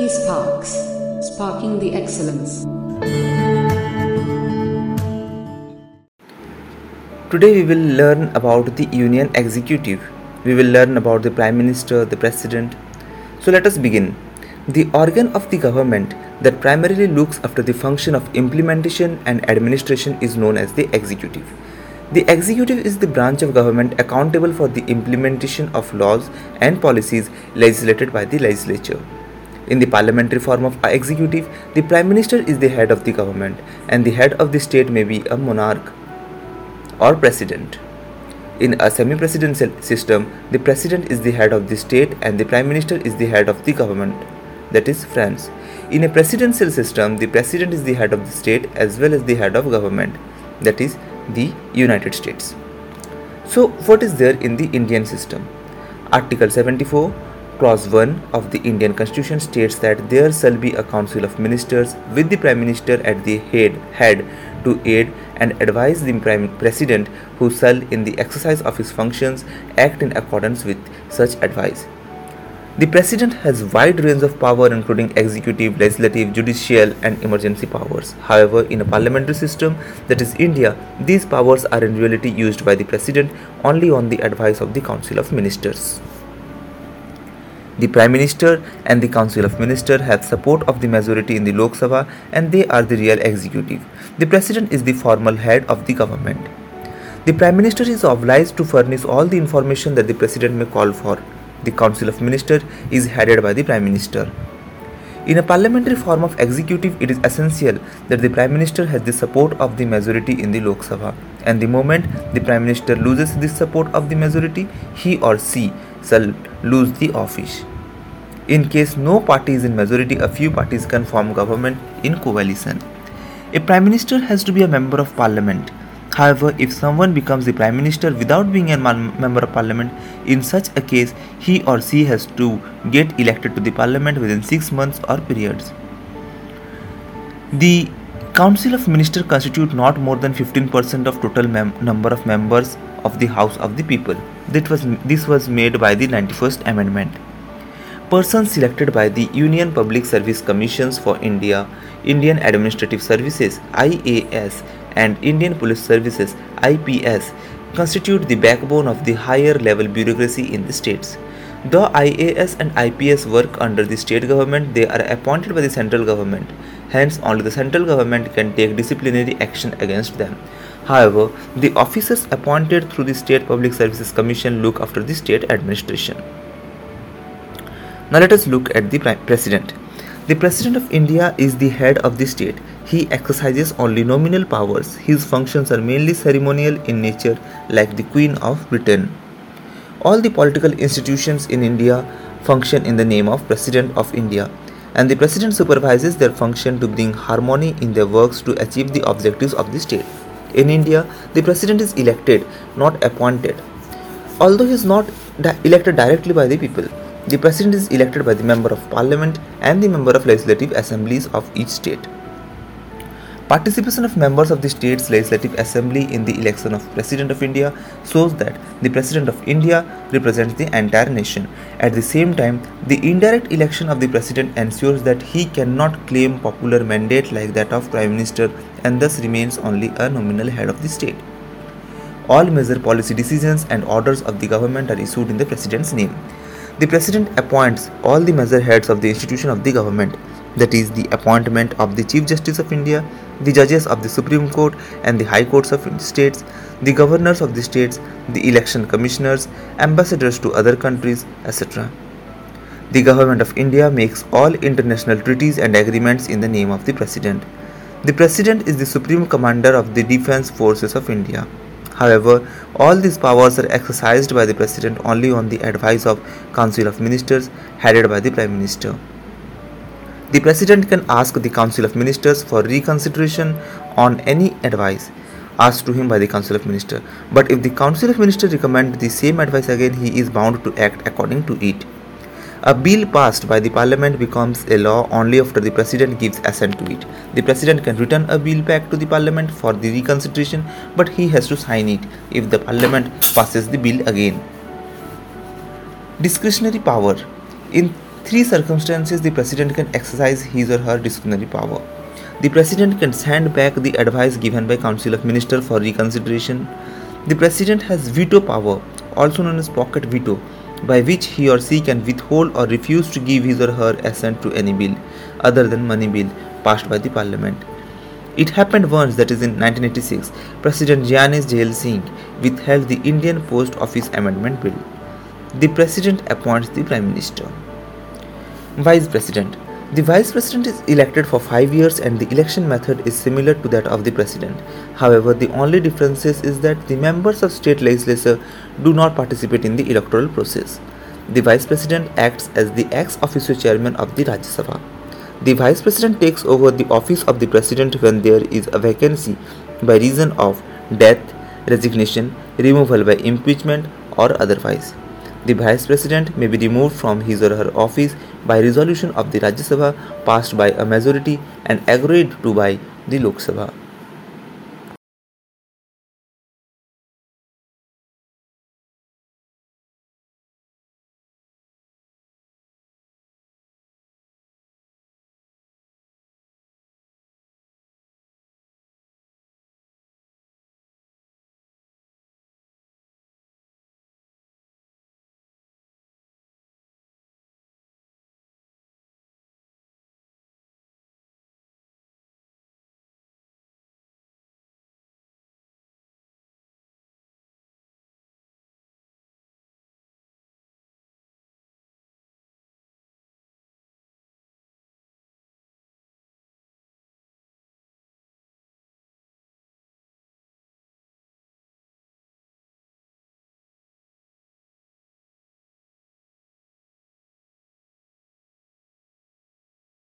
eSparks, sparking the excellence. Today we will learn about the Union Executive. We will learn about the Prime Minister, the President. So let us begin. The organ of the government that primarily looks after the function of implementation and administration is known as the executive. The executive is the branch of government accountable for the implementation of laws and policies legislated by the legislature. In the parliamentary form of executive, the prime minister is the head of the government and the head of the state may be a monarch or president. In a semi presidential system, the president is the head of the state and the prime minister is the head of the government, that is, France. In a presidential system, the president is the head of the state as well as the head of government, that is, the United States. So, what is there in the Indian system? Article 74, Clause 1 of the Indian Constitution states that there shall be a council of ministers with the Prime Minister at the head, head to aid and advise the Prime President who shall in the exercise of his functions act in accordance with such advice. The President has wide range of power including executive, legislative, judicial and emergency powers. However, in a parliamentary system that is India, these powers are in reality used by the President only on the advice of the Council of Ministers. The Prime Minister and the Council of Ministers have support of the majority in the Lok Sabha and they are the real executive. The President is the formal head of the government. The Prime Minister is obliged to furnish all the information that the President may call for. The Council of Ministers is headed by the Prime Minister. In a parliamentary form of executive, it is essential that the Prime Minister has the support of the majority in the Lok Sabha. And the moment the Prime Minister loses the support of the majority, he or she shall lose the office. In case no party is in majority, a few parties can form government in coalition. A prime minister has to be a member of parliament. However, if someone becomes the prime minister without being a member of parliament, in such a case, he or she has to get elected to the parliament within 6 months or periods. The Council of Ministers constitute not more than 15% of total mem- number of members of the House of the People. That was, this was made by the 91st Amendment persons selected by the Union Public Service Commissions for India, Indian Administrative Services IAS and Indian Police Services IPS constitute the backbone of the higher level bureaucracy in the states. Though IAS and IPS work under the state government, they are appointed by the central government. Hence, only the central government can take disciplinary action against them. However, the officers appointed through the State Public Services Commission look after the state administration. Now let us look at the president. The president of India is the head of the state. He exercises only nominal powers. His functions are mainly ceremonial in nature, like the Queen of Britain. All the political institutions in India function in the name of President of India, and the President supervises their function to bring harmony in their works to achieve the objectives of the state. In India, the President is elected, not appointed. Although he is not di- elected directly by the people, the president is elected by the member of parliament and the member of legislative assemblies of each state. Participation of members of the state's legislative assembly in the election of President of India shows that the President of India represents the entire nation. At the same time, the indirect election of the President ensures that he cannot claim popular mandate like that of Prime Minister and thus remains only a nominal head of the state. All major policy decisions and orders of the government are issued in the President's name. The President appoints all the major heads of the institution of the government, that is, the appointment of the Chief Justice of India, the judges of the Supreme Court and the High Courts of states, the governors of the states, the election commissioners, ambassadors to other countries, etc. The government of India makes all international treaties and agreements in the name of the President. The President is the supreme commander of the defense forces of India. However, all these powers are exercised by the President only on the advice of Council of Ministers headed by the Prime Minister. The President can ask the Council of Ministers for reconsideration on any advice asked to him by the Council of Ministers. But if the Council of Ministers recommend the same advice again, he is bound to act according to it. A bill passed by the parliament becomes a law only after the president gives assent to it. The president can return a bill back to the parliament for the reconsideration, but he has to sign it if the parliament passes the bill again. Discretionary power. In three circumstances the president can exercise his or her disciplinary power. The president can send back the advice given by Council of Ministers for reconsideration. The president has veto power, also known as pocket veto, by which he or she can withhold or refuse to give his or her assent to any bill other than money bill passed by the parliament. It happened once, that is in 1986, President Giani Zail Singh withheld the Indian Post Office Amendment Bill. The President appoints the Prime Minister. Vice President The Vice President is elected for five years and the election method is similar to that of the President. However, the only difference is that the members of state legislature do not participate in the electoral process. The Vice President acts as the ex officio chairman of the Rajya Sabha. The Vice President takes over the office of the President when there is a vacancy by reason of death, resignation, removal by impeachment, or otherwise. The Vice President may be removed from his or her office by resolution of the Rajya Sabha passed by a majority and agreed to by the Lok Sabha.